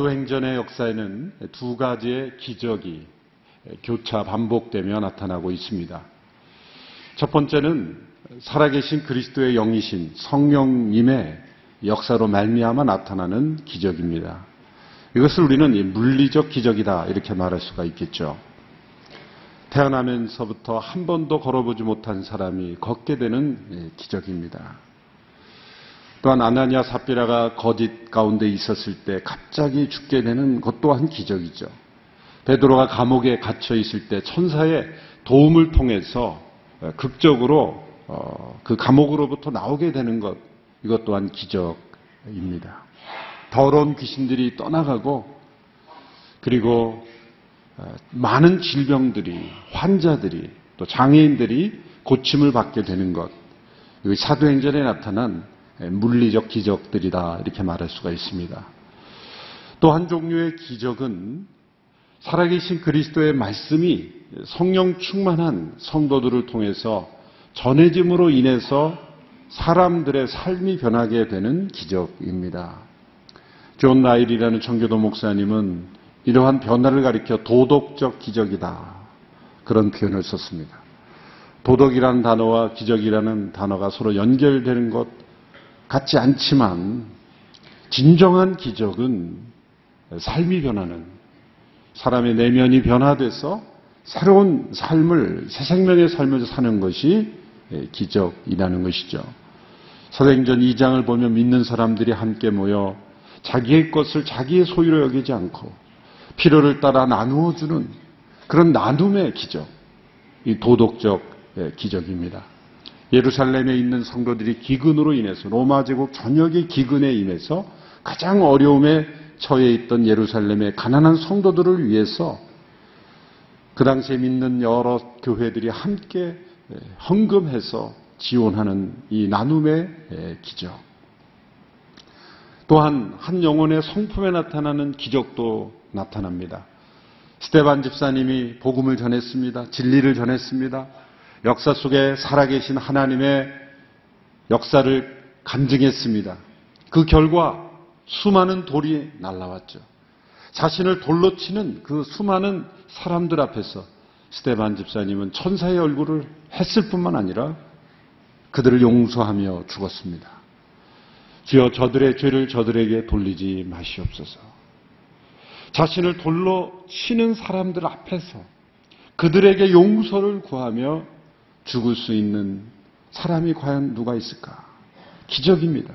사도행전의 역사에는 두 가지의 기적이 교차 반복되며 나타나고 있습니다. 첫 번째는 살아계신 그리스도의 영이신 성령님의 역사로 말미암아 나타나는 기적입니다. 이것을 우리는 물리적 기적이다 이렇게 말할 수가 있겠죠. 태어나면서부터 한 번도 걸어보지 못한 사람이 걷게 되는 기적입니다. 또한 아나니아 삽비라가 거짓 가운데 있었을 때 갑자기 죽게 되는 것 또한 기적이죠. 베드로가 감옥에 갇혀 있을 때 천사의 도움을 통해서 극적으로 어, 그 감옥으로부터 나오게 되는 것 이것 또한 기적입니다. 더러운 귀신들이 떠나가고 그리고 어, 많은 질병들이 환자들이 또 장애인들이 고침을 받게 되는 것 사도행전에 나타난 물리적 기적들이다 이렇게 말할 수가 있습니다. 또 한 종류의 기적은 살아계신 그리스도의 말씀이 성령 충만한 성도들을 통해서 전해짐으로 인해서 사람들의 삶이 변하게 되는 기적입니다. 존 나일이라는 청교도 목사님은 이러한 변화를 가리켜 도덕적 기적이다. 그런 표현을 썼습니다. 도덕이라는 단어와 기적이라는 단어가 서로 연결되는 것 같지 않지만 진정한 기적은 삶이 변하는 사람의 내면이 변화돼서 새로운 삶을 새 생명의 삶을 사는 것이 기적이라는 것이죠. 사도행전 2장을 보면 믿는 사람들이 함께 모여 자기의 것을 자기의 소유로 여기지 않고 필요를 따라 나누어 주는 그런 나눔의 기적, 이 도덕적 기적입니다. 예루살렘에 있는 성도들이 기근으로 인해서 로마 제국 전역의 기근에 인해서 가장 어려움에 처해 있던 예루살렘의 가난한 성도들을 위해서 그 당시에 믿는 여러 교회들이 함께 헌금해서 지원하는 이 나눔의 기적. 또한 한 영혼의 성품에 나타나는 기적도 나타납니다. 스테반 집사님이 복음을 전했습니다. 진리를 전했습니다. 역사 속에 살아계신 하나님의 역사를 간증했습니다. 그 결과 수많은 돌이 날라왔죠. 자신을 돌로 치는 그 수많은 사람들 앞에서 스테반 집사님은 천사의 얼굴을 했을 뿐만 아니라 그들을 용서하며 죽었습니다. 주여 저들의 죄를 저들에게 돌리지 마시옵소서. 자신을 돌로 치는 사람들 앞에서 그들에게 용서를 구하며 죽을 수 있는 사람이 과연 누가 있을까? 기적입니다.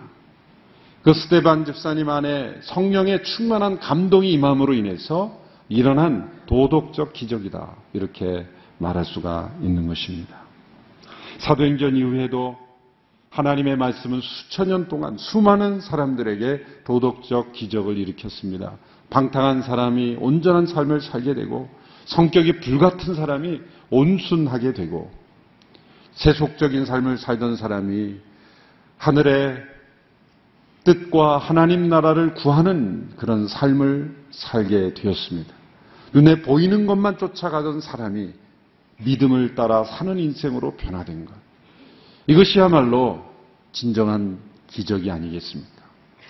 그 스테반 집사님 안에 성령의 충만한 감동이 임함으로 인해서 일어난 도덕적 기적이다. 이렇게 말할 수가 있는 것입니다. 사도행전 이후에도 하나님의 말씀은 수천 년 동안 수많은 사람들에게 도덕적 기적을 일으켰습니다. 방탕한 사람이 온전한 삶을 살게 되고 성격이 불같은 사람이 온순하게 되고 세속적인 삶을 살던 사람이 하늘의 뜻과 하나님 나라를 구하는 그런 삶을 살게 되었습니다. 눈에 보이는 것만 쫓아가던 사람이 믿음을 따라 사는 인생으로 변화된 것. 이것이야말로 진정한 기적이 아니겠습니까?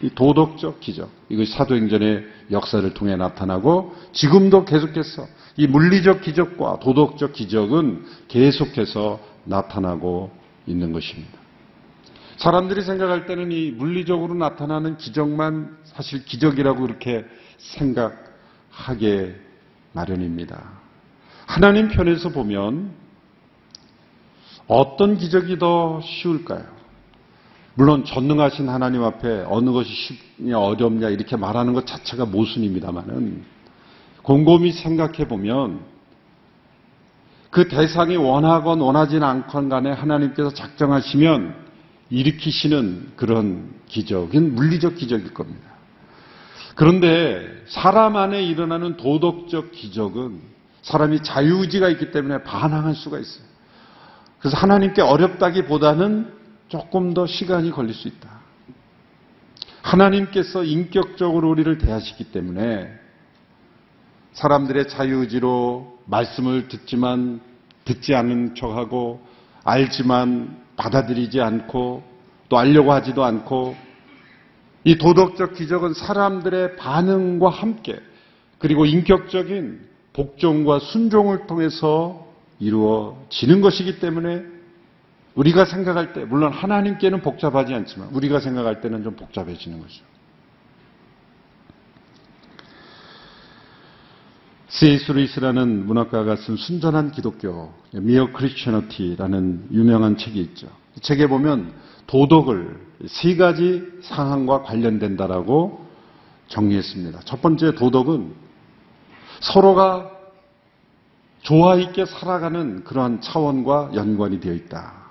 이 도덕적 기적. 이것이 사도행전의 역사를 통해 나타나고 지금도 계속해서 이 물리적 기적과 도덕적 기적은 계속해서 나타나고 있는 것입니다. 사람들이 생각할 때는 이 물리적으로 나타나는 기적만 사실 기적이라고 그렇게 생각하게 마련입니다. 하나님 편에서 보면 어떤 기적이 더 쉬울까요? 물론 전능하신 하나님 앞에 어느 것이 쉽냐 어렵냐 이렇게 말하는 것 자체가 모순입니다만은 곰곰이 생각해 보면 그 대상이 원하건 원하진 않건 간에 하나님께서 작정하시면 일으키시는 그런 기적은 물리적 기적일 겁니다. 그런데 사람 안에 일어나는 도덕적 기적은 사람이 자유의지가 있기 때문에 반항할 수가 있어요. 그래서 하나님께 어렵다기보다는 조금 더 시간이 걸릴 수 있다. 하나님께서 인격적으로 우리를 대하시기 때문에 사람들의 자유의지로 말씀을 듣지만 듣지 않은 척하고 알지만 받아들이지 않고 또 알려고 하지도 않고 이 도덕적 기적은 사람들의 반응과 함께 그리고 인격적인 복종과 순종을 통해서 이루어지는 것이기 때문에 우리가 생각할 때, 물론 하나님께는 복잡하지 않지만 우리가 생각할 때는 좀 복잡해지는 거죠. C.S. 루이스라는 문학가가 쓴 순전한 기독교, 미어 크리스천어티라는 유명한 책이 있죠. 이 책에 보면 도덕을 세 가지 상황과 관련된다라고 정리했습니다. 첫 번째 도덕은 서로가 조화 있게 살아가는 그러한 차원과 연관이 되어 있다.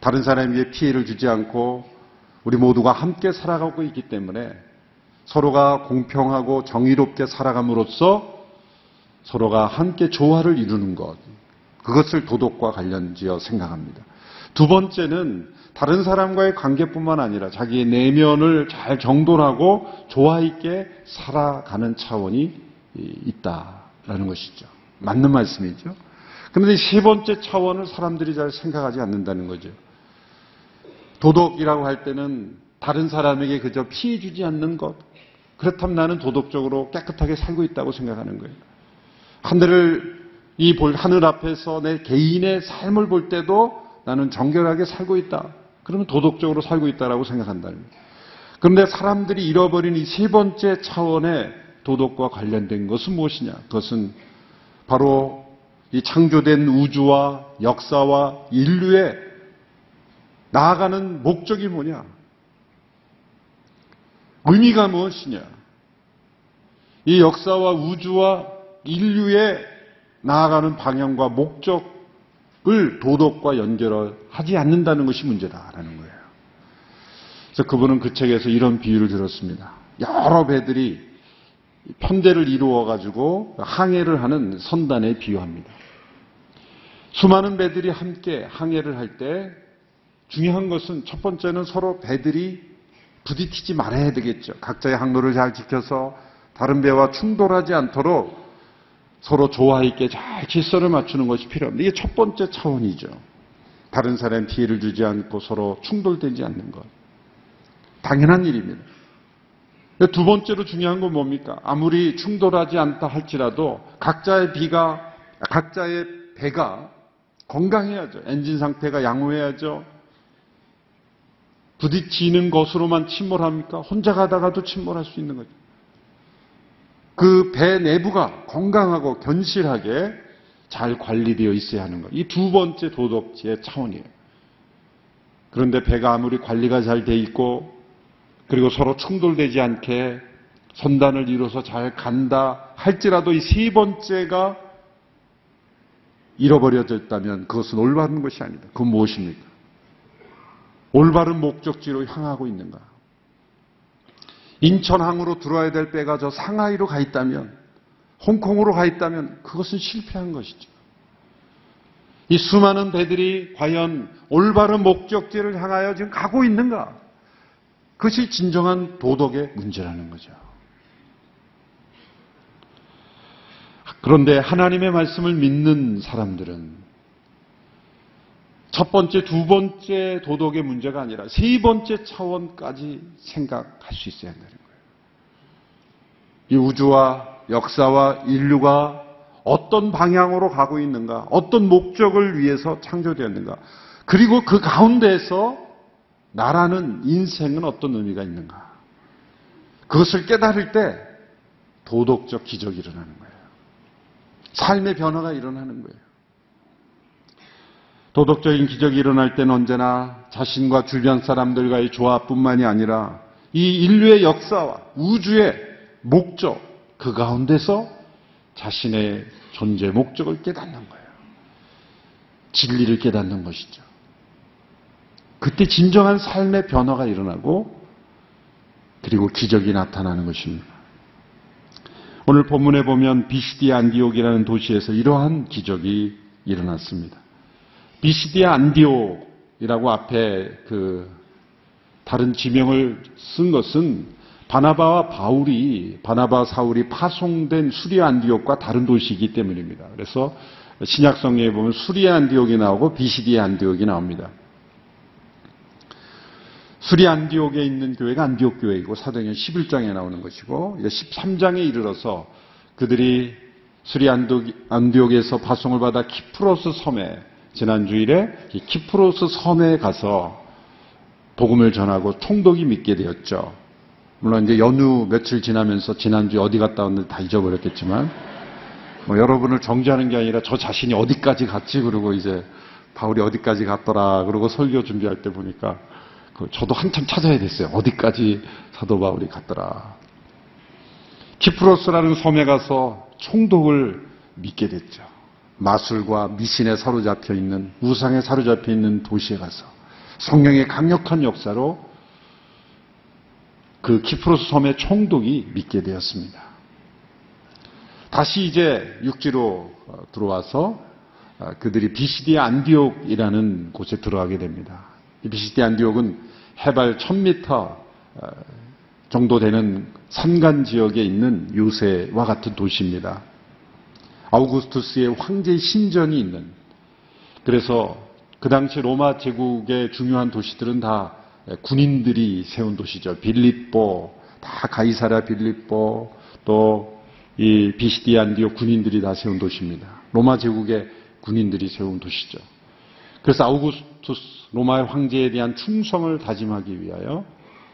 다른 사람에게 피해를 주지 않고 우리 모두가 함께 살아가고 있기 때문에 서로가 공평하고 정의롭게 살아감으로써 서로가 함께 조화를 이루는 것. 그것을 도덕과 관련지어 생각합니다. 두 번째는 다른 사람과의 관계뿐만 아니라 자기의 내면을 잘 정돈하고 조화 있게 살아가는 차원이 있다라는 것이죠. 맞는 말씀이죠. 그런데 세 번째 차원을 사람들이 잘 생각하지 않는다는 거죠. 도덕이라고 할 때는 다른 사람에게 그저 피해 주지 않는 것. 그렇다면 나는 도덕적으로 깨끗하게 살고 있다고 생각하는 거예요. 하늘을 이 볼 하늘 앞에서 내 개인의 삶을 볼 때도 나는 정결하게 살고 있다. 그러면 도덕적으로 살고 있다라고 생각한다는 거예요. 그런데 사람들이 잃어버린 이 세 번째 차원의 도덕과 관련된 것은 무엇이냐? 그것은 바로 이 창조된 우주와 역사와 인류의 나아가는 목적이 뭐냐? 의미가 무엇이냐? 이 역사와 우주와 인류의 나아가는 방향과 목적을 도덕과 연결을 하지 않는다는 것이 문제다라는 거예요. 그래서 그분은 그 책에서 이런 비유를 들었습니다. 여러 배들이 편대를 이루어 가지고 항해를 하는 선단에 비유합니다. 수많은 배들이 함께 항해를 할 때 중요한 것은 첫 번째는 서로 배들이 부딪히지 말아야 되겠죠. 각자의 항로를 잘 지켜서 다른 배와 충돌하지 않도록 서로 조화 있게 잘 질서를 맞추는 것이 필요합니다. 이게 첫 번째 차원이죠. 다른 사람 피해를 주지 않고 서로 충돌되지 않는 것. 당연한 일입니다. 두 번째로 중요한 건 뭡니까? 아무리 충돌하지 않다 할지라도 각자의 비가, 각자의 배가 건강해야죠. 엔진 상태가 양호해야죠. 부딪히는 것으로만 침몰합니까? 혼자 가다가도 침몰할 수 있는 거죠. 그 배 내부가 건강하고 견실하게 잘 관리되어 있어야 하는 것. 이 두 번째 도덕지의 차원이에요. 그런데 배가 아무리 관리가 잘 돼 있고 그리고 서로 충돌되지 않게 선단을 이뤄서 잘 간다 할지라도 이 세 번째가 잃어버려졌다면 그것은 올바른 것이 아니다. 그건 무엇입니까? 올바른 목적지로 향하고 있는가? 인천항으로 들어와야 될 배가 저 상하이로 가 있다면, 홍콩으로 가 있다면 그것은 실패한 것이죠. 이 수많은 배들이 과연 올바른 목적지를 향하여 지금 가고 있는가? 그것이 진정한 도덕의 문제라는 거죠. 그런데 하나님의 말씀을 믿는 사람들은 첫 번째, 두 번째 도덕의 문제가 아니라 세 번째 차원까지 생각할 수 있어야 한다는 거예요. 이 우주와 역사와 인류가 어떤 방향으로 가고 있는가, 어떤 목적을 위해서 창조되었는가, 그리고 그 가운데에서 나라는 인생은 어떤 의미가 있는가? 그것을 깨달을 때 도덕적 기적이 일어나는 거예요. 삶의 변화가 일어나는 거예요. 도덕적인 기적이 일어날 때는 언제나 자신과 주변 사람들과의 조화뿐만이 아니라 이 인류의 역사와 우주의 목적, 그 가운데서 자신의 존재 목적을 깨닫는 거예요. 진리를 깨닫는 것이죠. 그때 진정한 삶의 변화가 일어나고 그리고 기적이 나타나는 것입니다. 오늘 본문에 보면 비시디아 안디옥이라는 도시에서 이러한 기적이 일어났습니다. 비시디아 안디옥이라고 앞에 그 다른 지명을 쓴 것은 바나바와 바울이 바나바 사울이 파송된 수리아 안디옥과 다른 도시이기 때문입니다. 그래서 신약 성경에 보면 수리아 안디옥이 나오고 비시디아 안디옥이 나옵니다. 수리 안디옥에 있는 교회가 안디옥 교회이고 사도행전 11장에 나오는 것이고 이제 13장에 이르러서 그들이 수리 안디옥에서 파송을 받아 키프로스 섬에 지난 주일에 키프로스 섬에 가서 복음을 전하고 총독이 믿게 되었죠. 물론 이제 연휴 며칠 지나면서 지난주에 어디 갔다 왔는지 다 잊어버렸겠지만 뭐 여러분을 정죄하는 게 아니라 저 자신이 어디까지 갔지 그러고 이제 바울이 어디까지 갔더라 그러고 설교 준비할 때 보니까 그 저도 한참 찾아야 됐어요. 어디까지 사도 바울이 갔더라. 키프로스라는 섬에 가서 총독을 믿게 됐죠. 마술과 미신에 사로잡혀 있는 우상에 사로잡혀 있는 도시에 가서 성령의 강력한 역사로 그 키프로스 섬의 총독이 믿게 되었습니다. 다시 이제 육지로 어, 들어와서 어, 그들이 비시디 안디옥이라는 곳에 들어가게 됩니다. 비시디 안디옥은 해발 1000m 어, 정도 되는 산간 지역에 있는 요새와 같은 도시입니다. 아우구스투스의 황제의 신전이 있는 그래서 그 당시 로마 제국의 중요한 도시들은 다 군인들이 세운 도시죠. 빌립보, 다 가이사라 빌립보, 또 이 비시디 안디오 군인들이 다 세운 도시입니다. 로마 제국의 군인들이 세운 도시죠. 그래서 아우구스투스 로마의 황제에 대한 충성을 다짐하기 위하여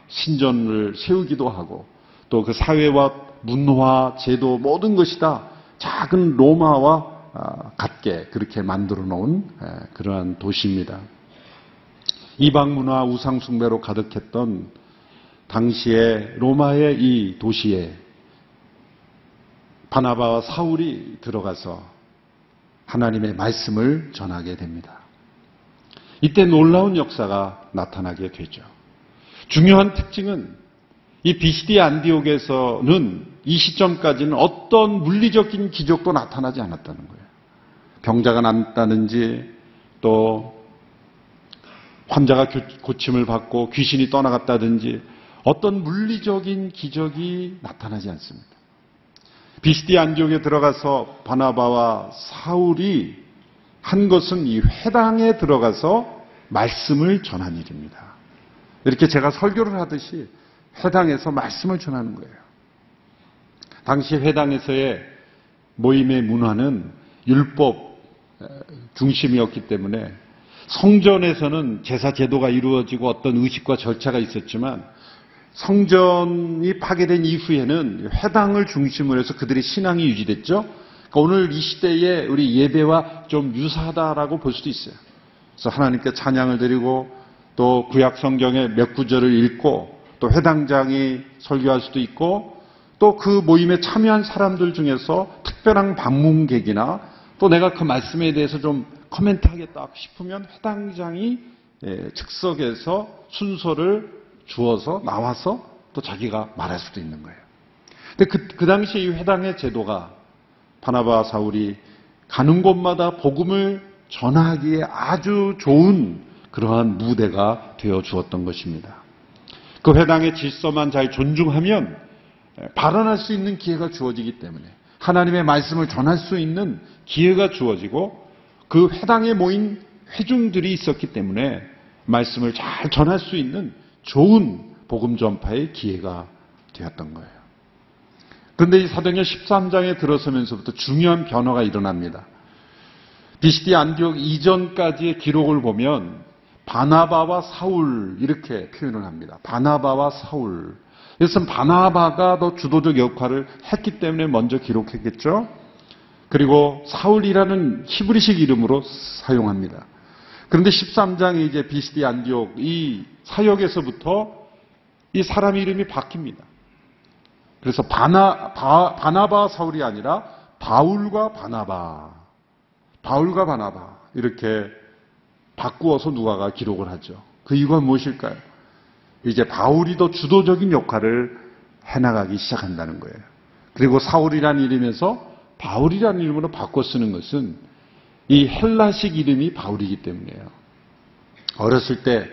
신전을 세우기도 하고 또 그 사회와 문화, 제도 모든 것이 다 작은 로마와 아, 같게 그렇게 만들어 놓은 그러한 도시입니다. 이방 문화 우상 숭배로 가득했던 당시에 로마의 이 도시에 바나바와 사울이 들어가서 하나님의 말씀을 전하게 됩니다. 이때 놀라운 역사가 나타나게 되죠. 중요한 특징은 이 비시디 안디옥에서는 이 시점까지는 어떤 물리적인 기적도 나타나지 않았다는 거예요. 병자가 낫다든지 또 환자가 고침을 받고 귀신이 떠나갔다든지 어떤 물리적인 기적이 나타나지 않습니다. 비시디 안디옥에 들어가서 바나바와 사울이 한 것은 이 회당에 들어가서 말씀을 전한 일입니다. 이렇게 제가 설교를 하듯이 회당에서 말씀을 전하는 거예요. 당시 회당에서의 모임의 문화는 율법 중심이었기 때문에 성전에서는 제사 제도가 이루어지고 어떤 의식과 절차가 있었지만 성전이 파괴된 이후에는 회당을 중심으로 해서 그들의 신앙이 유지됐죠. 그러니까 오늘 이 시대에 우리 예배와 좀 유사하다라고 볼 수도 있어요. 그래서 하나님께 찬양을 드리고 또 구약 성경의 몇 구절을 읽고 또 회당장이 설교할 수도 있고 또 그 모임에 참여한 사람들 중에서 특별한 방문객이나 또 내가 그 말씀에 대해서 좀 코멘트 하겠다 싶으면 회당장이 예, 즉석에서 순서를 주어서 나와서 또 자기가 말할 수도 있는 거예요. 근데 그, 그 당시 이 회당의 제도가 바나바 사울이 가는 곳마다 복음을 전하기에 아주 좋은 그러한 무대가 되어 주었던 것입니다. 그 회당의 질서만 잘 존중하면 발언할 수 있는 기회가 주어지기 때문에 하나님의 말씀을 전할 수 있는 기회가 주어지고 그 회당에 모인 회중들이 있었기 때문에 말씀을 잘 전할 수 있는 좋은 복음 전파의 기회가 되었던 거예요. 그런데 이 사도행전 13장에 들어서면서부터 중요한 변화가 일어납니다. 비시디 안디옥 이전까지의 기록을 보면 바나바와 사울 이렇게 표현을 합니다. 바나바와 사울. 이것은 바나바가 더 주도적 역할을 했기 때문에 먼저 기록했겠죠. 그리고 사울이라는 히브리식 이름으로 사용합니다. 그런데 13장에 이제 비시디 안디옥 이 사역에서부터 이 사람 이름이 바뀝니다. 그래서 바나, 바, 바나바 사울이 아니라 바울과 바나바, 바울과 바나바 이렇게 바꾸어서 누가가 기록을 하죠. 그 이유가 무엇일까요? 이제 바울이 더 주도적인 역할을 해나가기 시작한다는 거예요. 그리고 사울이라는 이름에서 바울이라는 이름으로 바꿔 쓰는 것은 이 헬라식 이름이 바울이기 때문이에요. 어렸을 때,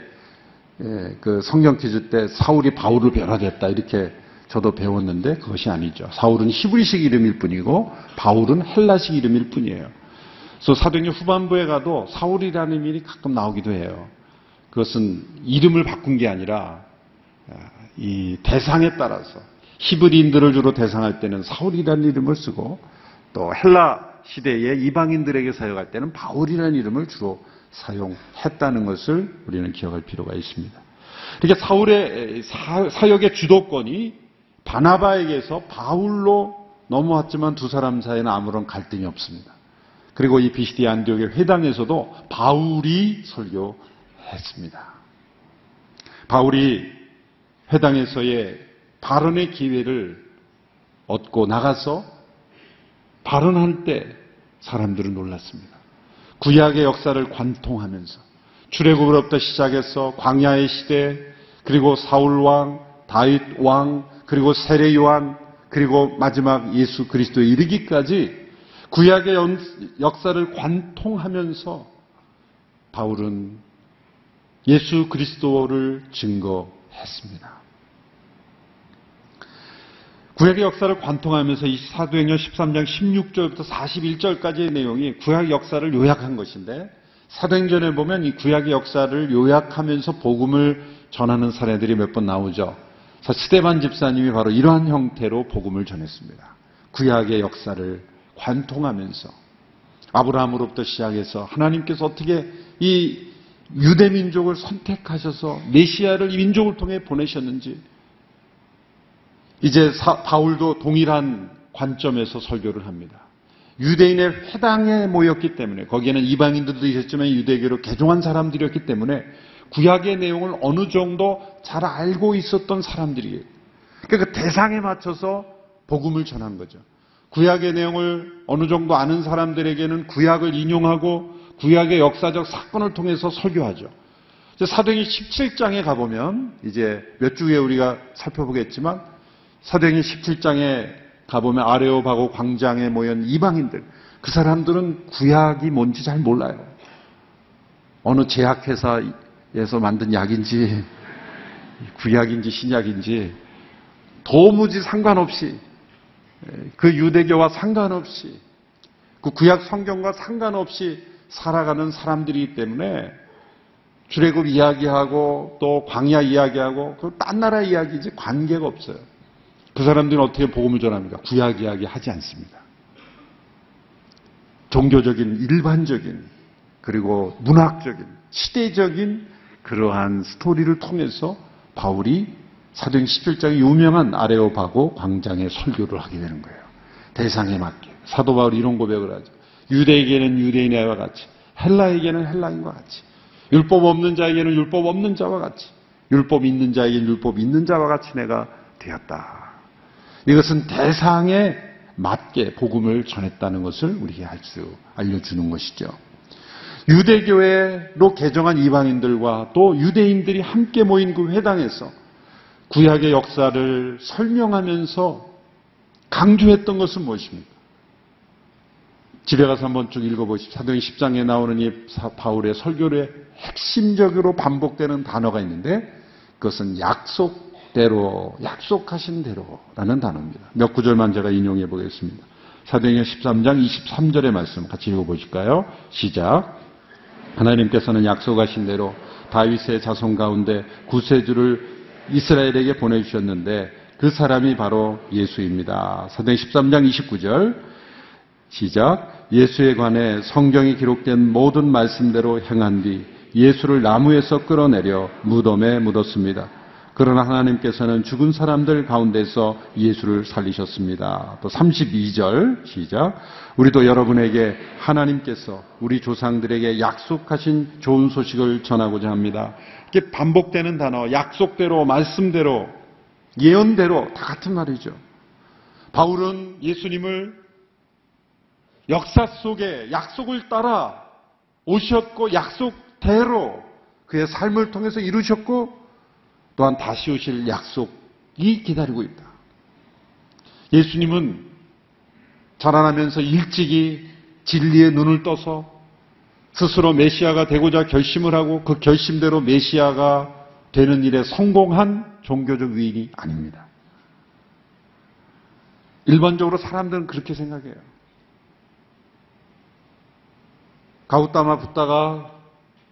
예, 그 성경 퀴즈 때 사울이 바울을 변화됐다 이렇게 저도 배웠는데 그것이 아니죠. 사울은 히브리식 이름일 뿐이고 바울은 헬라식 이름일 뿐이에요. 그래서 사도행전 후반부에 가도 사울이라는 이름이 가끔 나오기도 해요. 그것은 이름을 바꾼 게 아니라 이 대상에 따라서 히브리인들을 주로 대상할 때는 사울이라는 이름을 쓰고 또 헬라 시대의 이방인들에게 사용할 때는 바울이라는 이름을 주로 사용했다는 것을 우리는 기억할 필요가 있습니다. 이렇게 사울의 사역의 주도권이 바나바에게서 바울로 넘어왔지만 두 사람 사이에는 아무런 갈등이 없습니다. 그리고 이 비시디 안디옥의 회당에서도 바울이 설교했습니다. 바울이 회당에서의 발언의 기회를 얻고 나가서 발언할 때 사람들은 놀랐습니다. 구약의 역사를 관통하면서 출애굽으로부터 시작해서 광야의 시대 그리고 사울 왕, 다윗 왕, 그리고 세례 요한 그리고 마지막 예수 그리스도에 이르기까지 구약의 역사를 관통하면서 바울은 예수 그리스도를 증거했습니다. 구약의 역사를 관통하면서 이 사도행전 13장 16절부터 41절까지의 내용이 구약 역사를 요약한 것인데 사도행전에 보면 이 구약의 역사를 요약하면서 복음을 전하는 사례들이 몇 번 나오죠. 스테반 집사님이 바로 이러한 형태로 복음을 전했습니다. 구약의 역사를 관통하면서 아브라함으로부터 시작해서 하나님께서 어떻게 이 유대 민족을 선택하셔서 메시아를 이 민족을 통해 보내셨는지 이제 사, 바울도 동일한 관점에서 설교를 합니다. 유대인의 회당에 모였기 때문에 거기에는 이방인들도 있었지만 유대교로 개종한 사람들이었기 때문에 구약의 내용을 어느 정도 잘 알고 있었던 사람들이에요. 그러니까 그 대상에 맞춰서 복음을 전한 거죠. 구약의 내용을 어느 정도 아는 사람들에게는 구약을 인용하고 구약의 역사적 사건을 통해서 설교하죠. 사도행전 17장에 가보면 이제 몇주 후에 우리가 살펴보겠지만 사도행전 17장에 가보면 아레오바고 광장에 모인 이방인들 그 사람들은 구약이 뭔지 잘 몰라요. 어느 제약회사에서 만든 약인지 구약인지 신약인지 도무지 상관없이 그 유대교와 상관없이 그 구약 성경과 상관없이 살아가는 사람들이기 때문에 출애굽 이야기하고 또 광야 이야기하고 그 딴 나라 이야기지 관계가 없어요. 그 사람들은 어떻게 복음을 전합니까? 구약 이야기 하지 않습니다. 종교적인 일반적인 그리고 문학적인 시대적인 그러한 스토리를 통해서 바울이 사도행 17장의 유명한 아레오바고 광장의 설교를 하게 되는 거예요. 대상에 맞게. 사도 바울이 이런 고백을 하죠. 유대에게는 유대인과 같이, 헬라에게는 헬라인과 같이, 율법 없는 자에게는 율법 없는 자와 같이, 율법 있는 자에게는 율법 있는 자와 같이 내가 되었다. 이것은 대상에 맞게 복음을 전했다는 것을 우리에게 알수 알려주는 것이죠. 유대교회로 개정한 이방인들과 또 유대인들이 함께 모인 그 회당에서 구약의 역사를 설명하면서 강조했던 것은 무엇입니까? 집에 가서 한번 쭉 읽어보십시오. 사도행 10장에 나오는 이 바울의 설교에 핵심적으로 반복되는 단어가 있는데 그것은 약속 대로, 약속하신 대로라는 단어입니다. 몇 구절만 제가 인용해 보겠습니다. 사도행전 13장 23절의 말씀 같이 읽어보실까요? 시작. 하나님께서는 약속하신 대로 다윗의 자손 가운데 구세주를 이스라엘에게 보내주셨는데 그 사람이 바로 예수입니다. 사도행 13장 29절 시작 예수에 관해 성경이 기록된 모든 말씀대로 행한 뒤 예수를 나무에서 끌어내려 무덤에 묻었습니다. 그러나 하나님께서는 죽은 사람들 가운데서 예수를 살리셨습니다. 또 32절 시작. 우리도 여러분에게 하나님께서 우리 조상들에게 약속하신 좋은 소식을 전하고자 합니다. 이게 반복되는 단어, 약속대로, 말씀대로, 예언대로 다 같은 말이죠. 바울은 예수님을 역사 속에 약속을 따라 오셨고 약속대로 그의 삶을 통해서 이루셨고 또한 다시 오실 약속이 기다리고 있다. 예수님은 자라나면서 일찍이 진리의 눈을 떠서 스스로 메시아가 되고자 결심을 하고 그 결심대로 메시아가 되는 일에 성공한 종교적 위인이 아닙니다. 일반적으로 사람들은 그렇게 생각해요. 가우따마 붓다가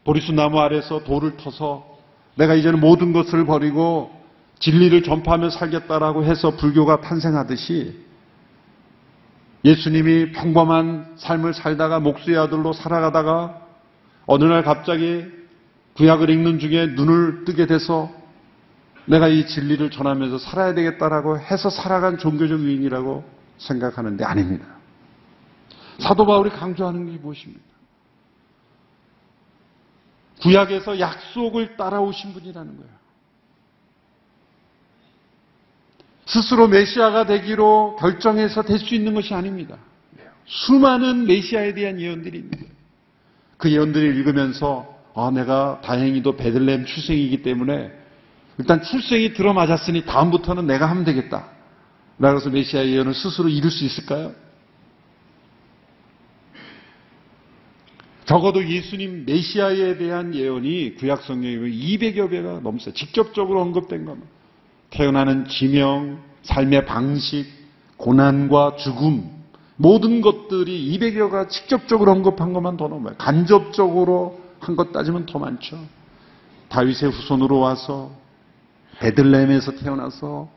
보리수 나무 아래서 돌을 터서 내가 이제는 모든 것을 버리고 진리를 전파하며 살겠다라고 해서 불교가 탄생하듯이 예수님이 평범한 삶을 살다가 목수의 아들로 살아가다가 어느 날 갑자기 구약을 읽는 중에 눈을 뜨게 돼서 내가 이 진리를 전하면서 살아야 되겠다라고 해서 살아간 종교적 유인이라고 생각하는데 아닙니다. 사도 바울이 강조하는 게 무엇입니까? 구약에서 약속을 따라오신 분이라는 거예요. 스스로 메시아가 되기로 결정해서 될 수 있는 것이 아닙니다. 수많은 메시아에 대한 예언들이 있는데 그 예언들을 읽으면서 아 내가 다행히도 베들레헴 출생이기 때문에 일단 출생이 들어맞았으니 다음부터는 내가 하면 되겠다. 라고 해서 메시아 예언을 스스로 이룰 수 있을까요? 적어도 예수님 메시아에 대한 예언이 구약 성경에 200여 배가 넘어요. 직접적으로 언급된 겁니다. 태어나는 지명, 삶의 방식, 고난과 죽음, 모든 것들이 200여가 직접적으로 언급한 것만 더 넘어요. 간접적으로 한 것 따지면 더 많죠. 다윗의 후손으로 와서 베들레헴에서 태어나서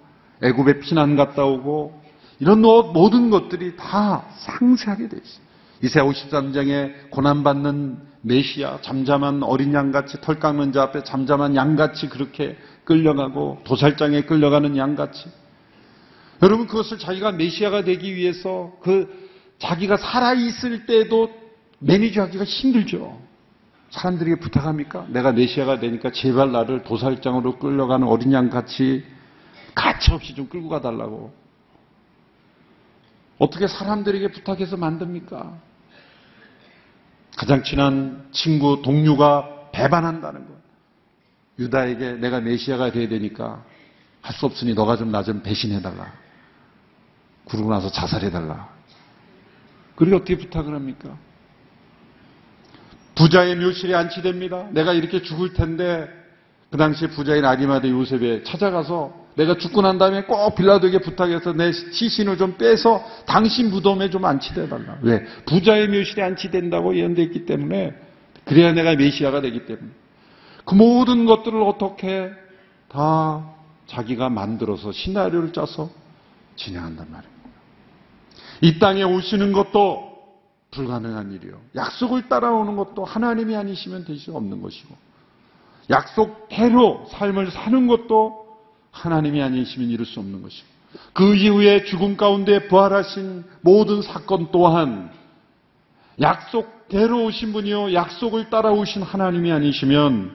애굽에 피난 갔다 오고 이런 모든 것들이 다 상세하게 돼 있어요. 이세 53장에 고난받는 메시아, 잠잠한 어린 양같이 털 깎는 자 앞에 잠잠한 양같이 그렇게 끌려가고 도살장에 끌려가는 양같이 여러분 그것을 자기가 메시아가 되기 위해서 그 자기가 살아있을 때도 매니저하기가 힘들죠. 사람들에게 부탁합니까? 내가 메시아가 되니까 제발 나를 도살장으로 끌려가는 어린 양같이 가차없이 좀 끌고 가달라고. 어떻게 사람들에게 부탁해서 만듭니까? 가장 친한 친구, 동료가 배반한다는 것. 유다에게 내가 메시아가 돼야 되니까 할 수 없으니 너가 좀나좀 배신해달라. 그러고 나서 자살해달라. 그리고 어떻게 부탁을 합니까? 부자의 묘실에 안치됩니다. 내가 이렇게 죽을 텐데 그 당시에 부자인 아리마대 요셉에 찾아가서 내가 죽고 난 다음에 꼭 빌라도에게 부탁해서 내 시신을 좀 빼서 당신 무덤에 좀 안치돼달라. 왜? 부자의 묘실에 안치된다고 예언되어 있기 때문에 그래야 내가 메시아가 되기 때문에 그 모든 것들을 어떻게 다 자기가 만들어서 시나리오를 짜서 진행한단 말입니다. 이 땅에 오시는 것도 불가능한 일이요. 약속을 따라오는 것도 하나님이 아니시면 될 수 없는 것이고, 약속대로 삶을 사는 것도 하나님이 아니시면 이룰 수 없는 것이고, 그 이후에 죽음 가운데 부활하신 모든 사건 또한 약속대로 오신 분이요, 약속을 따라오신 하나님이 아니시면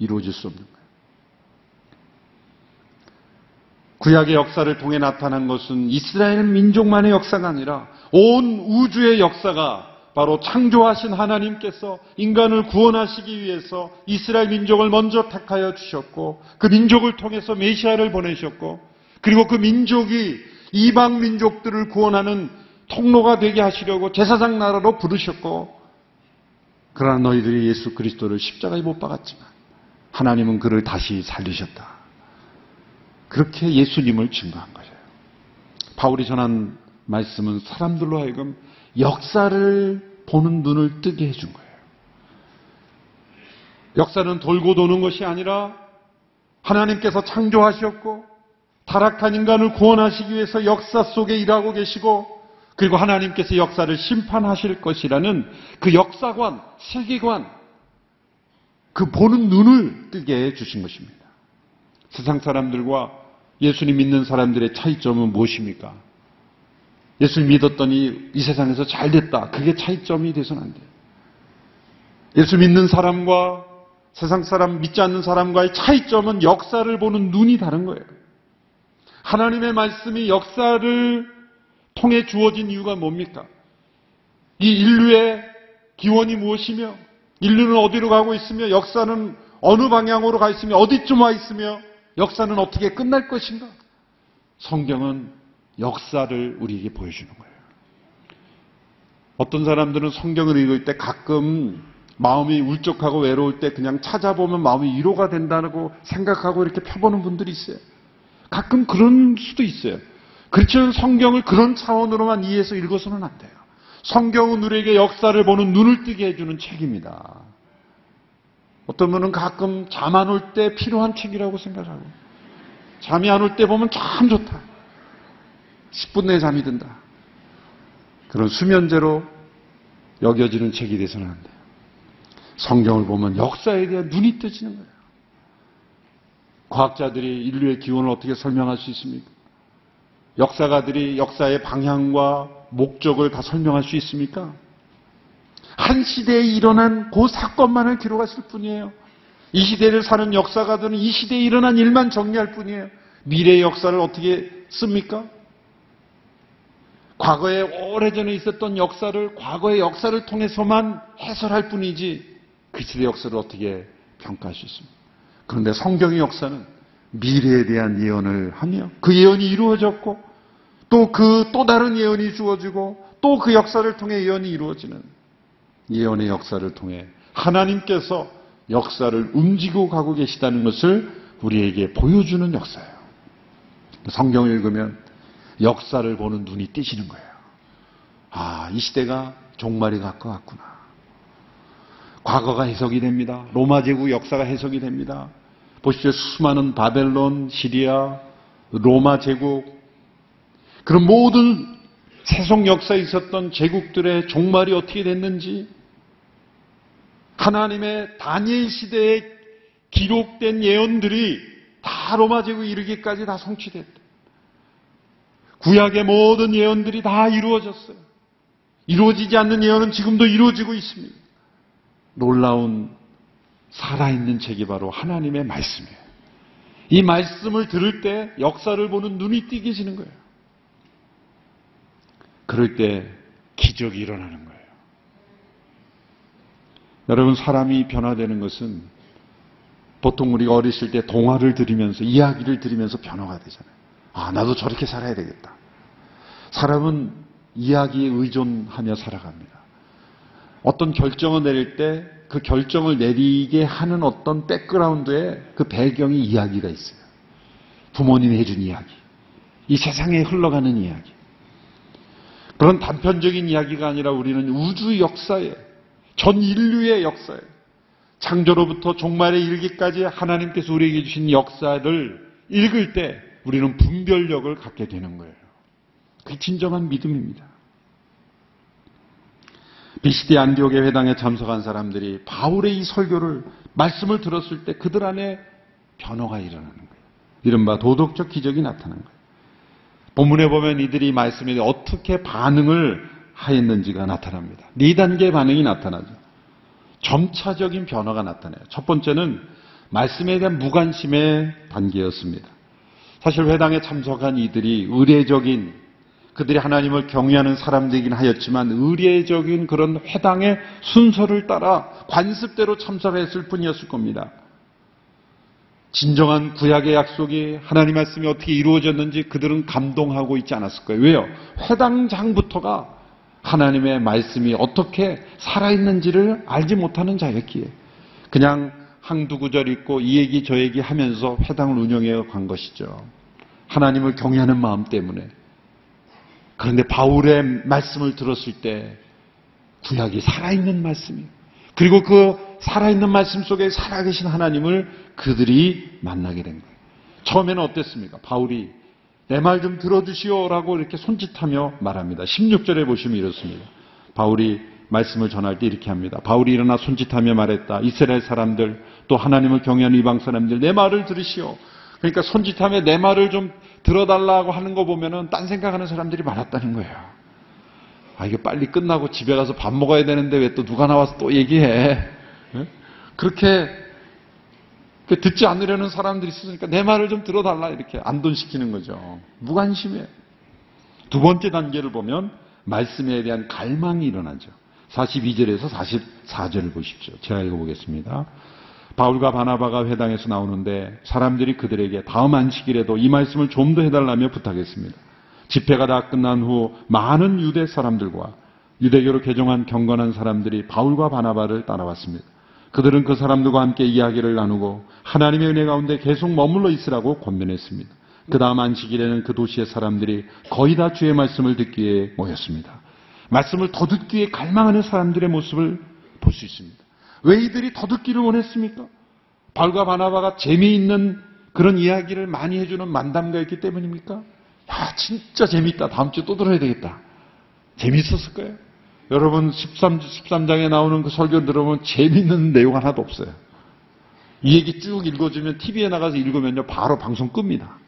이루어질 수 없는 거예요. 구약의 역사를 통해 나타난 것은 이스라엘 민족만의 역사가 아니라 온 우주의 역사가 바로 창조하신 하나님께서 인간을 구원하시기 위해서 이스라엘 민족을 먼저 택하여 주셨고 그 민족을 통해서 메시아를 보내셨고 그리고 그 민족이 이방 민족들을 구원하는 통로가 되게 하시려고 제사장 나라로 부르셨고 그러나 너희들이 예수 그리스도를 십자가에 못 박았지만 하나님은 그를 다시 살리셨다. 그렇게 예수님을 증거한 거예요. 바울이 전한 말씀은 사람들로 하여금 역사를 보는 눈을 뜨게 해준 거예요. 역사는 돌고 도는 것이 아니라 하나님께서 창조하셨고 타락한 인간을 구원하시기 위해서 역사 속에 일하고 계시고 그리고 하나님께서 역사를 심판하실 것이라는 그 역사관, 세계관, 그 보는 눈을 뜨게 해주신 것입니다. 세상 사람들과 예수님 믿는 사람들의 차이점은 무엇입니까? 예수를 믿었더니 이 세상에서 잘 됐다. 그게 차이점이 돼서는 안 돼요. 예수 믿는 사람과 세상 사람 믿지 않는 사람과의 차이점은 역사를 보는 눈이 다른 거예요. 하나님의 말씀이 역사를 통해 주어진 이유가 뭡니까? 이 인류의 기원이 무엇이며 인류는 어디로 가고 있으며 역사는 어느 방향으로 가 있으며 어디쯤 와 있으며 역사는 어떻게 끝날 것인가? 성경은 역사를 우리에게 보여주는 거예요. 어떤 사람들은 성경을 읽을 때 가끔 마음이 울적하고 외로울 때 그냥 찾아보면 마음이 위로가 된다고 생각하고 이렇게 펴보는 분들이 있어요. 가끔 그런 수도 있어요. 그렇지만 성경을 그런 차원으로만 이해해서 읽어서는 안 돼요. 성경은 우리에게 역사를 보는 눈을 뜨게 해주는 책입니다. 어떤 분은 가끔 잠 안 올 때 필요한 책이라고 생각하고 잠이 안 올 때 보면 참 좋다. 10분 내에 잠이 든다. 그런 수면제로 여겨지는 책이 돼서는 안 돼요. 성경을 보면 역사에 대한 눈이 떠지는 거예요. 과학자들이 인류의 기원을 어떻게 설명할 수 있습니까? 역사가들이 역사의 방향과 목적을 다 설명할 수 있습니까? 한 시대에 일어난 그 사건만을 기록하실 뿐이에요. 이 시대를 사는 역사가들은 이 시대에 일어난 일만 정리할 뿐이에요. 미래의 역사를 어떻게 씁니까? 과거에 오래전에 있었던 역사를 과거의 역사를 통해서만 해설할 뿐이지 그 시대 역사를 어떻게 평가할 수 있습니까? 그런데 성경의 역사는 미래에 대한 예언을 하며 그 예언이 이루어졌고 또 그또 다른 예언이 주어지고 또 그 역사를 통해 예언이 이루어지는 예언의 역사를 통해 하나님께서 역사를 움직이고 가고 계시다는 것을 우리에게 보여주는 역사예요. 성경을 읽으면 역사를 보는 눈이 띄시는 거예요. 아, 이 시대가 종말이 가까웠구나. 과거가 해석이 됩니다. 로마 제국 역사가 해석이 됩니다. 보십시오. 수많은 바벨론, 시리아, 로마 제국, 그런 모든 세속 역사에 있었던 제국들의 종말이 어떻게 됐는지, 하나님의 다니엘 시대에 기록된 예언들이 다 로마 제국 이르기까지 다 성취됐다. 구약의 모든 예언들이 다 이루어졌어요. 이루어지지 않는 예언은 지금도 이루어지고 있습니다. 놀라운 살아있는 책이 바로 하나님의 말씀이에요. 이 말씀을 들을 때 역사를 보는 눈이 띄게지는 거예요. 그럴 때 기적이 일어나는 거예요. 여러분, 사람이 변화되는 것은 보통 우리가 어렸을 때 동화를 들으면서, 이야기를 들으면서 변화가 되잖아요. 아, 나도 저렇게 살아야 되겠다. 사람은 이야기에 의존하며 살아갑니다. 어떤 결정을 내릴 때 그 결정을 내리게 하는 어떤 백그라운드에 그 배경이 이야기가 있어요. 부모님이 해준 이야기. 이 세상에 흘러가는 이야기. 그런 단편적인 이야기가 아니라 우리는 우주 역사에, 전 인류의 역사에, 창조로부터 종말의 일기까지 하나님께서 우리에게 주신 역사를 읽을 때 우리는 분별력을 갖게 되는 거예요. 그게 진정한 믿음입니다. 비시디 안디옥의 회당에 참석한 사람들이 바울의 이 설교를 말씀을 들었을 때 그들 안에 변화가 일어나는 거예요. 이른바 도덕적 기적이 나타난 거예요. 본문에 보면 이들이 말씀에 어떻게 반응을 하였는지가 나타납니다. 네 단계의 반응이 나타나죠. 점차적인 변화가 나타나요. 첫 번째는 말씀에 대한 무관심의 단계였습니다. 사실 회당에 참석한 이들이 의례적인 그들이 하나님을 경외하는 사람들이긴 하였지만 의례적인 그런 회당의 순서를 따라 관습대로 참석했을 뿐이었을 겁니다. 진정한 구약의 약속이 하나님 말씀이 어떻게 이루어졌는지 그들은 감동하고 있지 않았을 거예요. 왜요? 회당장부터가 하나님의 말씀이 어떻게 살아있는지를 알지 못하는 자였기에 그냥 한두 구절 읽고 이 얘기 저 얘기 하면서 회당을 운영해 간 것이죠. 하나님을 경외하는 마음 때문에. 그런데 바울의 말씀을 들었을 때 구약이 살아있는 말씀이에요. 그리고 그 살아있는 말씀 속에 살아계신 하나님을 그들이 만나게 된 거예요. 처음에는 어땠습니까? 바울이 내 말 좀 들어주시오라고 이렇게 손짓하며 말합니다. 16절에 보시면 이렇습니다. 바울이 말씀을 전할 때 이렇게 합니다. 바울이 일어나 손짓하며 말했다. 이스라엘 사람들 또 하나님을 경외하는 이방 사람들 내 말을 들으시오. 그러니까 손짓하며 내 말을 좀 들어달라고 하는 거 보면은 딴 생각하는 사람들이 많았다는 거예요. 아 이게 빨리 끝나고 집에 가서 밥 먹어야 되는데 왜 또 누가 나와서 또 얘기해? 그렇게 듣지 않으려는 사람들이 있으니까 내 말을 좀 들어달라 이렇게 안돈시키는 거죠. 무관심해. 두 번째 단계를 보면 말씀에 대한 갈망이 일어나죠. 42절에서 44절을 보십시오. 제가 읽어보겠습니다. 바울과 바나바가 회당에서 나오는데 사람들이 그들에게 다음 안식일에도 이 말씀을 좀 더 해달라며 부탁했습니다. 집회가 다 끝난 후 많은 유대 사람들과 유대교로 개종한 경건한 사람들이 바울과 바나바를 따라왔습니다. 그들은 그 사람들과 함께 이야기를 나누고 하나님의 은혜 가운데 계속 머물러 있으라고 권면했습니다. 그 다음 안식일에는 그 도시의 사람들이 거의 다 주의 말씀을 듣기 위해 모였습니다. 말씀을 더 듣기 위해 갈망하는 사람들의 모습을 볼 수 있습니다. 왜 이들이 더 듣기를 원했습니까? 발과 바나바가 재미있는 그런 이야기를 많이 해주는 만담가였기 때문입니까? 야, 진짜 재밌다. 다음 주에 또 들어야 되겠다. 재밌었을 거예요. 여러분 13, 13장에 나오는 그 설교 들어보면 재밌는 내용 하나도 없어요. 이 얘기 쭉 읽어주면 TV에 나가서 읽으면요 바로 방송 끕니다.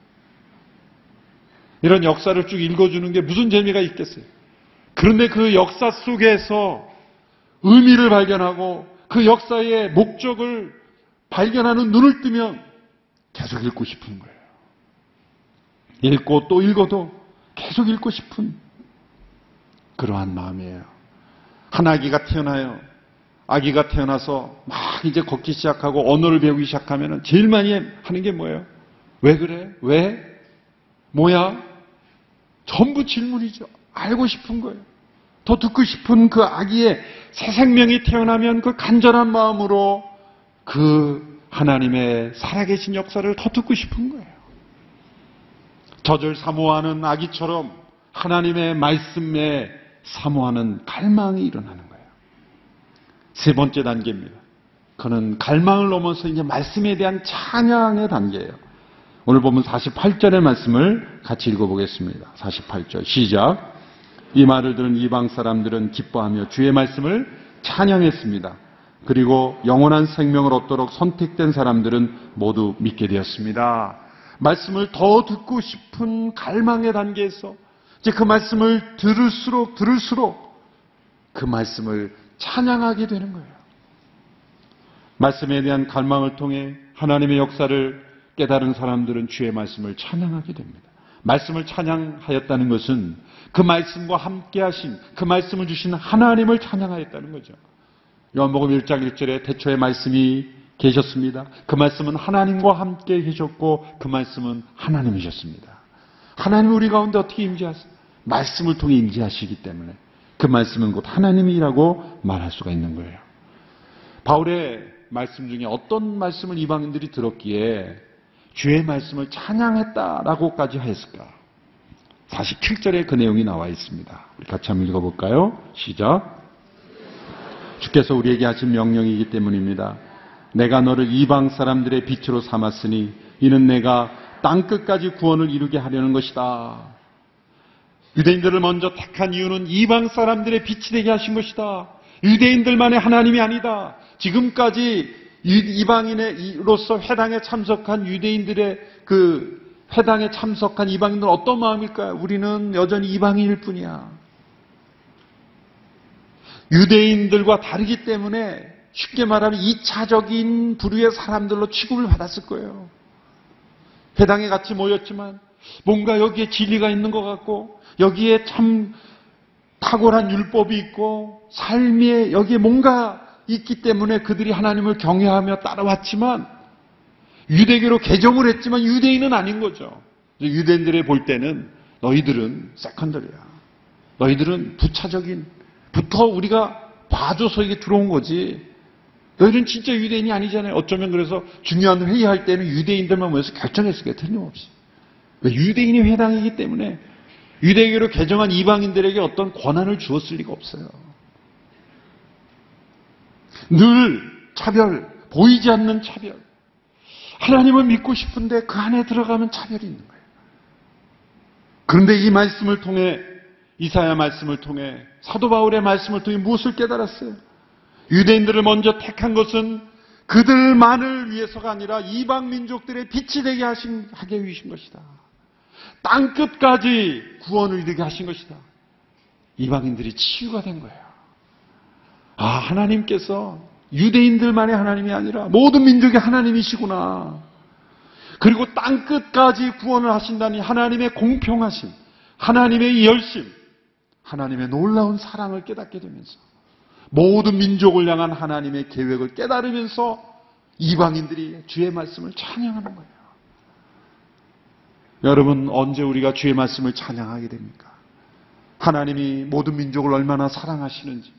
이런 역사를 쭉 읽어주는 게 무슨 재미가 있겠어요? 그런데 그 역사 속에서 의미를 발견하고 그 역사의 목적을 발견하는 눈을 뜨면 계속 읽고 싶은 거예요. 읽고 또 읽어도 계속 읽고 싶은 그러한 마음이에요. 한 아기가 태어나요. 아기가 태어나서 막 이제 걷기 시작하고 언어를 배우기 시작하면 제일 많이 하는 게 뭐예요? 왜 그래? 왜? 뭐야? 전부 질문이죠. 알고 싶은 거예요. 더 듣고 싶은 그 아기의 새 생명이 태어나면 그 간절한 마음으로 그 하나님의 살아계신 역사를 더 듣고 싶은 거예요. 젖을 사모하는 아기처럼 하나님의 말씀에 사모하는 갈망이 일어나는 거예요. 세 번째 단계입니다. 그는 갈망을 넘어서 이제 말씀에 대한 찬양의 단계예요. 오늘 보면 48절의 말씀을 같이 읽어보겠습니다. 48절 시작. 이 말을 들은 이방 사람들은 기뻐하며 주의 말씀을 찬양했습니다. 그리고 영원한 생명을 얻도록 선택된 사람들은 모두 믿게 되었습니다. 말씀을 더 듣고 싶은 갈망의 단계에서 이제 그 말씀을 들을수록 들을수록 그 말씀을 찬양하게 되는 거예요. 말씀에 대한 갈망을 통해 하나님의 역사를 깨달은 사람들은 주의 말씀을 찬양하게 됩니다. 말씀을 찬양하였다는 것은 그 말씀과 함께 하신 그 말씀을 주신 하나님을 찬양하였다는 거죠. 요한복음 1장 1절에 대초의 말씀이 계셨습니다. 그 말씀은 하나님과 함께 계셨고 그 말씀은 하나님이셨습니다. 하나님 우리 가운데 어떻게 임재하세요? 말씀을 통해 임재하시기 때문에 그 말씀은 곧 하나님이라고 말할 수가 있는 거예요. 바울의 말씀 중에 어떤 말씀을 이방인들이 들었기에 주의 말씀을 찬양했다라고까지 하였을까? 47절에 그 내용이 나와 있습니다. 우리 같이 한번 읽어볼까요? 시작. 주께서 우리에게 하신 명령이기 때문입니다. 내가 너를 이방 사람들의 빛으로 삼았으니 이는 내가 땅 끝까지 구원을 이루게 하려는 것이다. 유대인들을 먼저 택한 이유는 이방 사람들의 빛이 되게 하신 것이다. 유대인들만의 하나님이 아니다. 지금까지 이방인으로서 회당에 참석한 유대인들의 그 회당에 참석한 이방인들은 어떤 마음일까요? 우리는 여전히 이방인일 뿐이야. 유대인들과 다르기 때문에 쉽게 말하면 2차적인 부류의 사람들로 취급을 받았을 거예요. 회당에 같이 모였지만 뭔가 여기에 진리가 있는 것 같고 여기에 참 탁월한 율법이 있고 삶에 여기에 뭔가 있기 때문에 그들이 하나님을 경외하며 따라왔지만 유대교로 개종을 했지만 유대인은 아닌 거죠. 유대인들이 볼 때는 너희들은 세컨더리야. 너희들은 부차적인 부터 우리가 봐줘서 이게 들어온 거지. 너희는 진짜 유대인이 아니잖아요. 어쩌면 그래서 중요한 회의할 때는 유대인들만 모여서 결정했을 거예요. 틀림없이. 유대인이 회당이기 때문에 유대교로 개정한 이방인들에게 어떤 권한을 주었을 리가 없어요. 늘 차별, 보이지 않는 차별. 하나님을 믿고 싶은데 그 안에 들어가면 차별이 있는 거예요. 그런데 이 말씀을 통해 이사야 말씀을 통해 사도 바울의 말씀을 통해 무엇을 깨달았어요? 유대인들을 먼저 택한 것은 그들만을 위해서가 아니라 이방 민족들의 빛이 되게 하신 하게 위신 것이다. 땅 끝까지 구원을 이르게 하신 것이다. 이방인들이 치유가 된 거예요. 아, 하나님께서 유대인들만의 하나님이 아니라 모든 민족의 하나님이시구나. 그리고 땅 끝까지 구원을 하신다니 하나님의 공평하심, 하나님의 열심, 하나님의 놀라운 사랑을 깨닫게 되면서 모든 민족을 향한 하나님의 계획을 깨달으면서 이방인들이 주의 말씀을 찬양하는 거예요. 여러분, 언제 우리가 주의 말씀을 찬양하게 됩니까? 하나님이 모든 민족을 얼마나 사랑하시는지,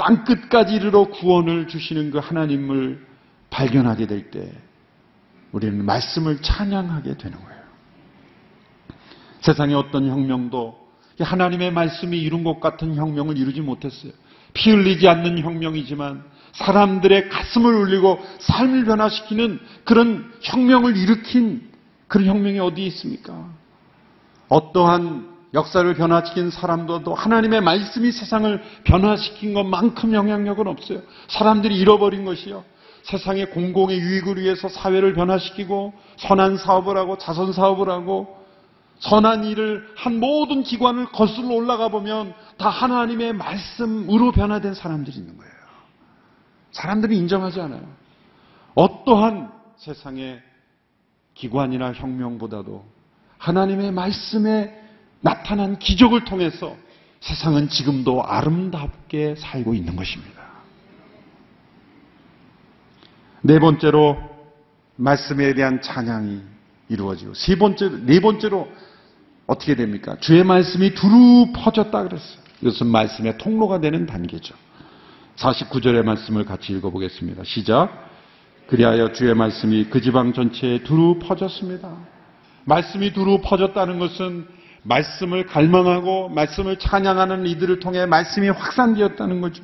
땅 끝까지 이르러 구원을 주시는 그 하나님을 발견하게 될 때, 우리는 말씀을 찬양하게 되는 거예요. 세상의 어떤 혁명도 하나님의 말씀이 이룬 것 같은 혁명을 이루지 못했어요. 피 흘리지 않는 혁명이지만 사람들의 가슴을 울리고 삶을 변화시키는 그런 혁명을 일으킨 그런 혁명이 어디 있습니까? 어떠한 역사를 변화시킨 사람도 하나님의 말씀이 세상을 변화시킨 것만큼 영향력은 없어요. 사람들이 잃어버린 것이요. 세상의 공공의 유익을 위해서 사회를 변화시키고 선한 사업을 하고 자선 사업을 하고 선한 일을 한 모든 기관을 거슬러 올라가 보면 다 하나님의 말씀으로 변화된 사람들이 있는 거예요. 사람들이 인정하지 않아요. 어떠한 세상의 기관이나 혁명보다도 하나님의 말씀에 나타난 기적을 통해서 세상은 지금도 아름답게 살고 있는 것입니다. 네 번째로 말씀에 대한 찬양이 이루어지고 세 번째 네 번째로 어떻게 됩니까? 주의 말씀이 두루 퍼졌다 그랬어요. 이것은 말씀의 통로가 되는 단계죠. 49절의 말씀을 같이 읽어보겠습니다. 시작. 그리하여 주의 말씀이 그 지방 전체에 두루 퍼졌습니다. 말씀이 두루 퍼졌다는 것은 말씀을 갈망하고 말씀을 찬양하는 이들을 통해 말씀이 확산되었다는 거죠.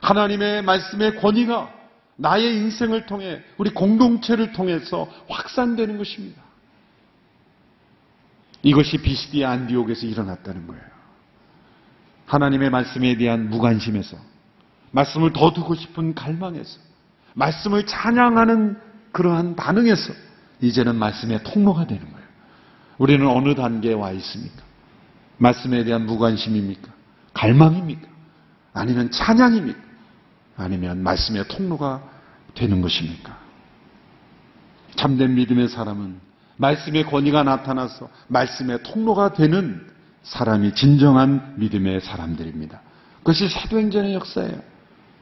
하나님의 말씀의 권위가 나의 인생을 통해 우리 공동체를 통해서 확산되는 것입니다. 이것이 비시디 안디옥에서 일어났다는 거예요. 하나님의 말씀에 대한 무관심에서 말씀을 더 듣고 싶은 갈망에서 말씀을 찬양하는 그러한 반응에서 이제는 말씀의 통로가 되는 거예요. 우리는 어느 단계에 와 있습니까? 말씀에 대한 무관심입니까? 갈망입니까? 아니면 찬양입니까? 아니면 말씀의 통로가 되는 것입니까? 참된 믿음의 사람은 말씀의 권위가 나타나서 말씀의 통로가 되는 사람이 진정한 믿음의 사람들입니다. 그것이 사도행전의 역사예요.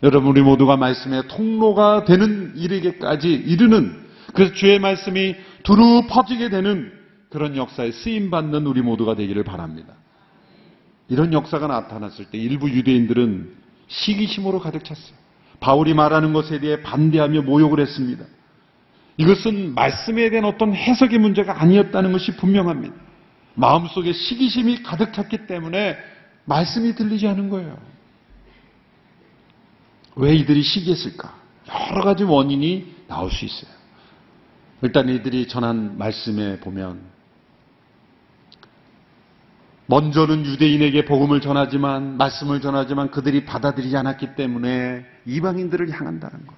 여러분 우리 모두가 말씀의 통로가 되는 일에게까지 이르는 그래서 주의 말씀이 두루 퍼지게 되는 그런 역사에 쓰임 받는 우리 모두가 되기를 바랍니다. 이런 역사가 나타났을 때 일부 유대인들은 시기심으로 가득 찼어요. 바울이 말하는 것에 대해 반대하며 모욕을 했습니다. 이것은 말씀에 대한 어떤 해석의 문제가 아니었다는 것이 분명합니다. 마음속에 시기심이 가득 찼기 때문에 말씀이 들리지 않은 거예요. 왜 이들이 시기했을까? 여러 가지 원인이 나올 수 있어요. 일단 이들이 전한 말씀에 보면 먼저는 유대인에게 복음을 전하지만 말씀을 전하지만 그들이 받아들이지 않았기 때문에 이방인들을 향한다는 것.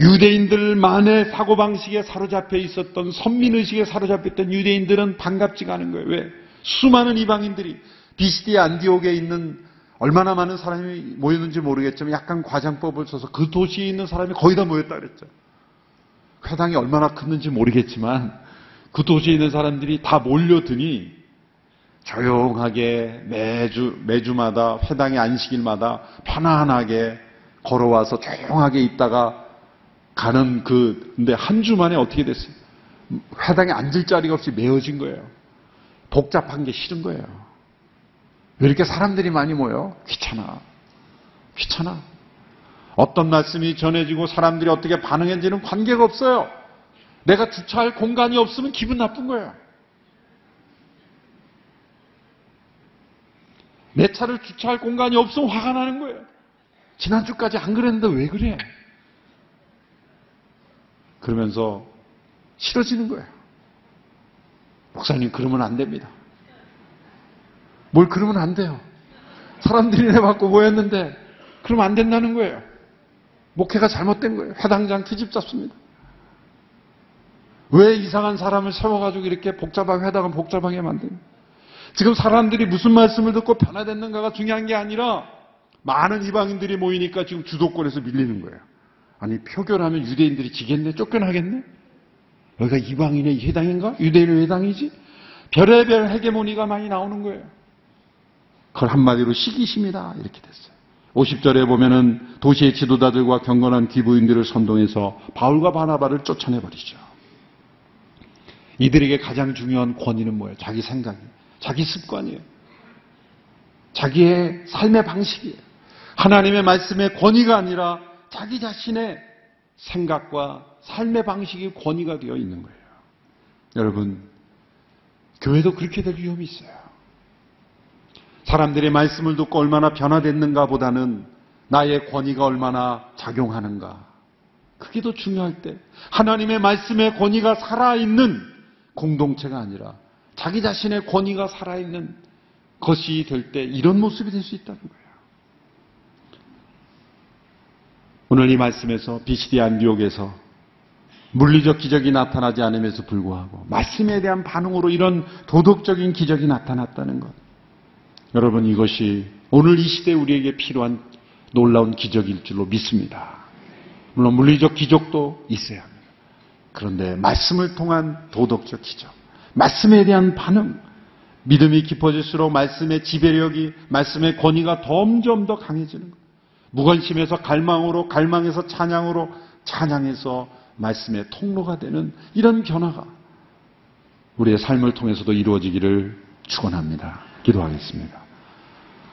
유대인들만의 사고방식에 사로잡혀 있었던 선민의식에 사로잡혔던 유대인들은 반갑지가 않은 거예요. 왜? 수많은 이방인들이 비시디 안디옥에 있는 얼마나 많은 사람이 모였는지 모르겠지만 약간 과장법을 써서 그 도시에 있는 사람이 거의 다 모였다 그랬죠. 회당이 얼마나 컸는지 모르겠지만 그 도시에 있는 사람들이 다 몰려드니 조용하게 매주, 매주마다 회당의 안식일마다 편안하게 걸어와서 조용하게 있다가 가는 그, 근데 한 주 만에 어떻게 됐어요? 회당에 앉을 자리가 없이 메어진 거예요. 복잡한 게 싫은 거예요. 왜 이렇게 사람들이 많이 모여? 귀찮아. 귀찮아. 어떤 말씀이 전해지고 사람들이 어떻게 반응했는지는 관계가 없어요. 내가 주차할 공간이 없으면 기분 나쁜 거예요. 내 차를 주차할 공간이 없으면 화가 나는 거예요. 지난주까지 안 그랬는데 왜 그래? 그러면서 싫어지는 거예요. 목사님, 그러면 안 됩니다. 뭘 그러면 안 돼요. 사람들이 내 받고 모였는데, 그러면 안 된다는 거예요. 목회가 잘못된 거예요. 회당장 트집 잡습니다. 왜 이상한 사람을 세워가지고 이렇게 복잡하게 회당은 복잡하게 만드는 지금 사람들이 무슨 말씀을 듣고 변화됐는가가 중요한 게 아니라 많은 이방인들이 모이니까 지금 주도권에서 밀리는 거예요. 아니 표결하면 유대인들이 지겠네? 쫓겨나겠네? 여기가 이방인의 회당인가? 유대인의 회당이지? 별의별 헤게모니가 많이 나오는 거예요. 그걸 한마디로 시기심이다 이렇게 됐어요. 50절에 보면은 도시의 지도자들과 경건한 기부인들을 선동해서 바울과 바나바를 쫓아내버리죠. 이들에게 가장 중요한 권위는 뭐예요? 자기 생각이 자기 습관이에요. 자기의 삶의 방식이에요. 하나님의 말씀의 권위가 아니라 자기 자신의 생각과 삶의 방식이 권위가 되어 있는 거예요. 여러분, 교회도 그렇게 될 위험이 있어요. 사람들의 말씀을 듣고 얼마나 변화됐는가 보다는 나의 권위가 얼마나 작용하는가. 그게 더 중요할 때 하나님의 말씀의 권위가 살아있는 공동체가 아니라 자기 자신의 권위가 살아있는 것이 될 때 이런 모습이 될 수 있다는 거예요. 오늘 이 말씀에서 비시디 안디옥에서 물리적 기적이 나타나지 않음에도 불구하고 말씀에 대한 반응으로 이런 도덕적인 기적이 나타났다는 것. 여러분 이것이 오늘 이 시대 우리에게 필요한 놀라운 기적일 줄로 믿습니다. 물론 물리적 기적도 있어야 합니다. 그런데 말씀을 통한 도덕적 기적, 말씀에 대한 반응, 믿음이 깊어질수록 말씀의 지배력이, 말씀의 권위가 점점 더 강해지는 것. 무관심에서 갈망으로, 갈망에서 찬양으로, 찬양에서 말씀의 통로가 되는 이런 변화가 우리의 삶을 통해서도 이루어지기를 축원합니다. 기도하겠습니다.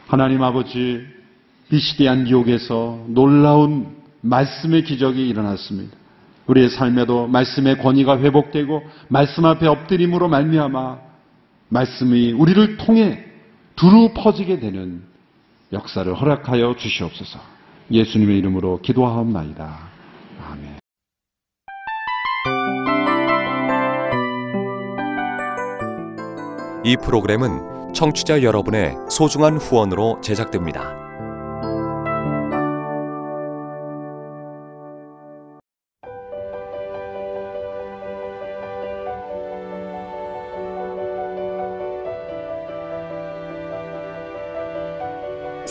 하나님 아버지 비시디안 지옥에서 놀라운 말씀의 기적이 일어났습니다. 우리의 삶에도 말씀의 권위가 회복되고 말씀 앞에 엎드림으로 말미암아 말씀이 우리를 통해 두루 퍼지게 되는 역사를 허락하여 주시옵소서. 예수님의 이름으로 기도하옵나이다. 아멘. 이 프로그램은 청취자 여러분의 소중한 후원으로 제작됩니다.